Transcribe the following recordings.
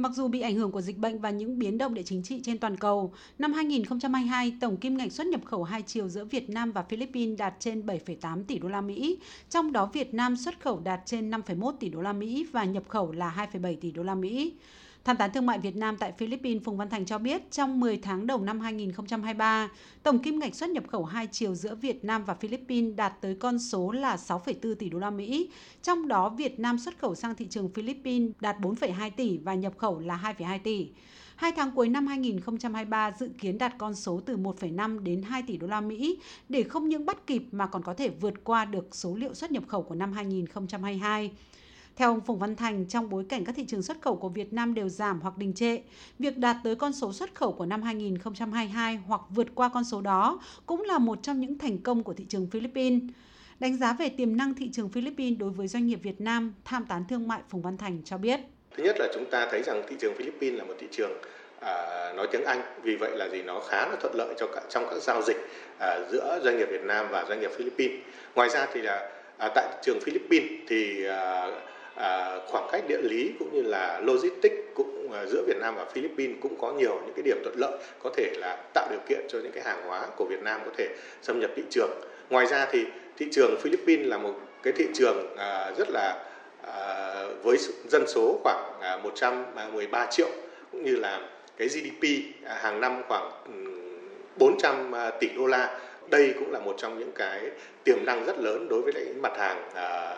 Mặc dù bị ảnh hưởng của dịch bệnh và những biến động địa chính trị trên toàn cầu, năm 2022, tổng kim ngạch xuất nhập khẩu hai chiều giữa Việt Nam và Philippines đạt trên 7,8 tỷ đô la Mỹ, trong đó Việt Nam xuất khẩu đạt trên 5,1 tỷ đô la Mỹ và nhập khẩu là 2,7 tỷ đô la Mỹ. Tham tán thương mại Việt Nam tại Philippines Phùng Văn Thành cho biết trong 10 tháng đầu năm 2023, tổng kim ngạch xuất nhập khẩu hai chiều giữa Việt Nam và Philippines đạt tới con số là 6,4 tỷ đô la Mỹ. Trong đó Việt Nam xuất khẩu sang thị trường Philippines đạt 4,2 tỷ và nhập khẩu là 2,2 tỷ. Hai tháng cuối năm 2023 dự kiến đạt con số từ 1,5 đến 2 tỷ đô la Mỹ để không những bắt kịp mà còn có thể vượt qua được số liệu xuất nhập khẩu của năm 2022. Theo ông Phùng Văn Thành, trong bối cảnh các thị trường xuất khẩu của Việt Nam đều giảm hoặc đình trệ, việc đạt tới con số xuất khẩu của năm 2022 hoặc vượt qua con số đó cũng là một trong những thành công của thị trường Philippines. Đánh giá về tiềm năng thị trường Philippines đối với doanh nghiệp Việt Nam, tham tán thương mại Phùng Văn Thành cho biết. Thứ nhất là chúng ta thấy rằng thị trường Philippines là một thị trường à, nói tiếng Anh, vì vậy là gì nó khá là thuận lợi cho cả trong các giao dịch à, giữa doanh nghiệp Việt Nam và doanh nghiệp Philippines. Ngoài ra thì là à, tại thị trường Philippines thì à, à, khoảng cách địa lý cũng như là logistics cũng à, giữa Việt Nam và Philippines cũng có nhiều những cái điểm thuận lợi có thể là tạo điều kiện cho những cái hàng hóa của Việt Nam có thể xâm nhập thị trường. Ngoài ra thì thị trường Philippines là một cái thị trường à, rất là à, với dân số khoảng à, 113 à, triệu cũng như là cái GDP à, hàng năm khoảng ừ, 400 à, tỷ đô la. Đây cũng là một trong những cái tiềm năng rất lớn đối với lại mặt hàng À,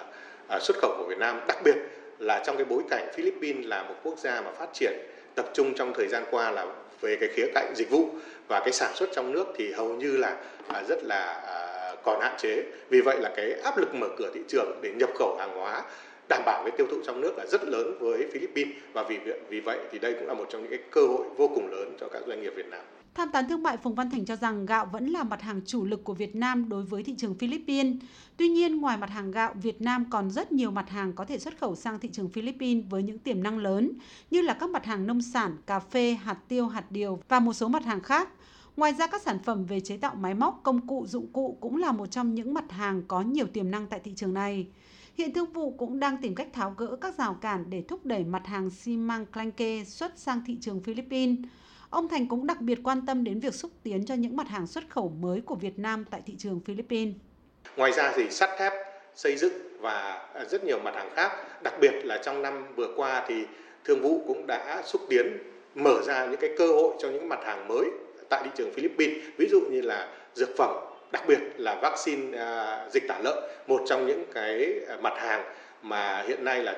À, xuất khẩu của Việt Nam, đặc biệt là trong cái bối cảnh Philippines là một quốc gia mà phát triển tập trung trong thời gian qua là về cái khía cạnh dịch vụ và cái sản xuất trong nước thì hầu như là à, rất là à, còn hạn chế. Vì vậy là cái áp lực mở cửa thị trường để nhập khẩu hàng hóa đảm bảo cái tiêu thụ trong nước là rất lớn với Philippines và vì vì vậy thì đây cũng là một trong những cái cơ hội vô cùng lớn cho các doanh nghiệp Việt Nam. Tham tán thương mại Phùng Văn Thành cho rằng gạo vẫn là mặt hàng chủ lực của Việt Nam đối với thị trường Philippines. Tuy nhiên, ngoài mặt hàng gạo, Việt Nam còn rất nhiều mặt hàng có thể xuất khẩu sang thị trường Philippines với những tiềm năng lớn, như là các mặt hàng nông sản, cà phê, hạt tiêu, hạt điều và một số mặt hàng khác. Ngoài ra, các sản phẩm về chế tạo máy móc, công cụ, dụng cụ cũng là một trong những mặt hàng có nhiều tiềm năng tại thị trường này. Hiện thương vụ cũng đang tìm cách tháo gỡ các rào cản để thúc đẩy mặt hàng xi măng clanke xuất sang thị trường Philippines. Ông Thành cũng đặc biệt quan tâm đến việc xúc tiến cho những mặt hàng xuất khẩu mới của Việt Nam tại thị trường Philippines. Ngoài ra thì sắt thép, xây dựng và à, rất nhiều mặt hàng khác, đặc biệt là trong năm vừa qua thì thương vụ cũng đã xúc tiến mở ra những cái cơ hội cho những mặt hàng mới tại thị trường Philippines, ví dụ như là dược phẩm, đặc biệt là vaccine à, dịch tả lợn, một trong những cái à, mặt hàng mà hiện nay là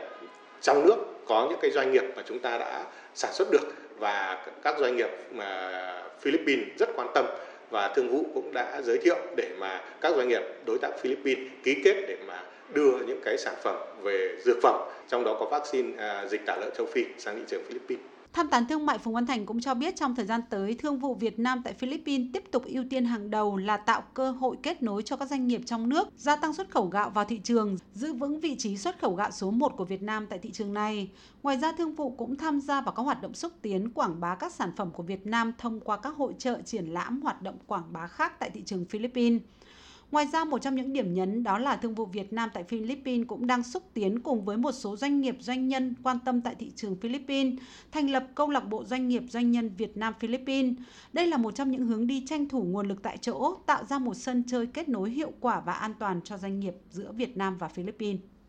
trong nước có những cái doanh nghiệp mà chúng ta đã sản xuất được và các doanh nghiệp mà Philippines rất quan tâm và thương vụ cũng đã giới thiệu để mà các doanh nghiệp đối tác Philippines ký kết để mà đưa những cái sản phẩm về dược phẩm trong đó có vaccine à, dịch tả lợn châu Phi sang thị trường Philippines. Tham tán thương mại Phùng Văn Thành cũng cho biết trong thời gian tới, thương vụ Việt Nam tại Philippines tiếp tục ưu tiên hàng đầu là tạo cơ hội kết nối cho các doanh nghiệp trong nước, gia tăng xuất khẩu gạo vào thị trường, giữ vững vị trí xuất khẩu gạo số 1 của Việt Nam tại thị trường này. Ngoài ra, thương vụ cũng tham gia vào các hoạt động xúc tiến quảng bá các sản phẩm của Việt Nam thông qua các hội trợ triển lãm hoạt động quảng bá khác tại thị trường Philippines. Ngoài ra, một trong những điểm nhấn đó là Thương vụ Việt Nam tại Philippines cũng đang xúc tiến cùng với một số doanh nghiệp doanh nhân quan tâm tại thị trường Philippines, thành lập câu lạc bộ doanh nghiệp doanh nhân Việt Nam Philippines. Đây là một trong những hướng đi tranh thủ nguồn lực tại chỗ, tạo ra một sân chơi kết nối hiệu quả và an toàn cho doanh nghiệp giữa Việt Nam và Philippines.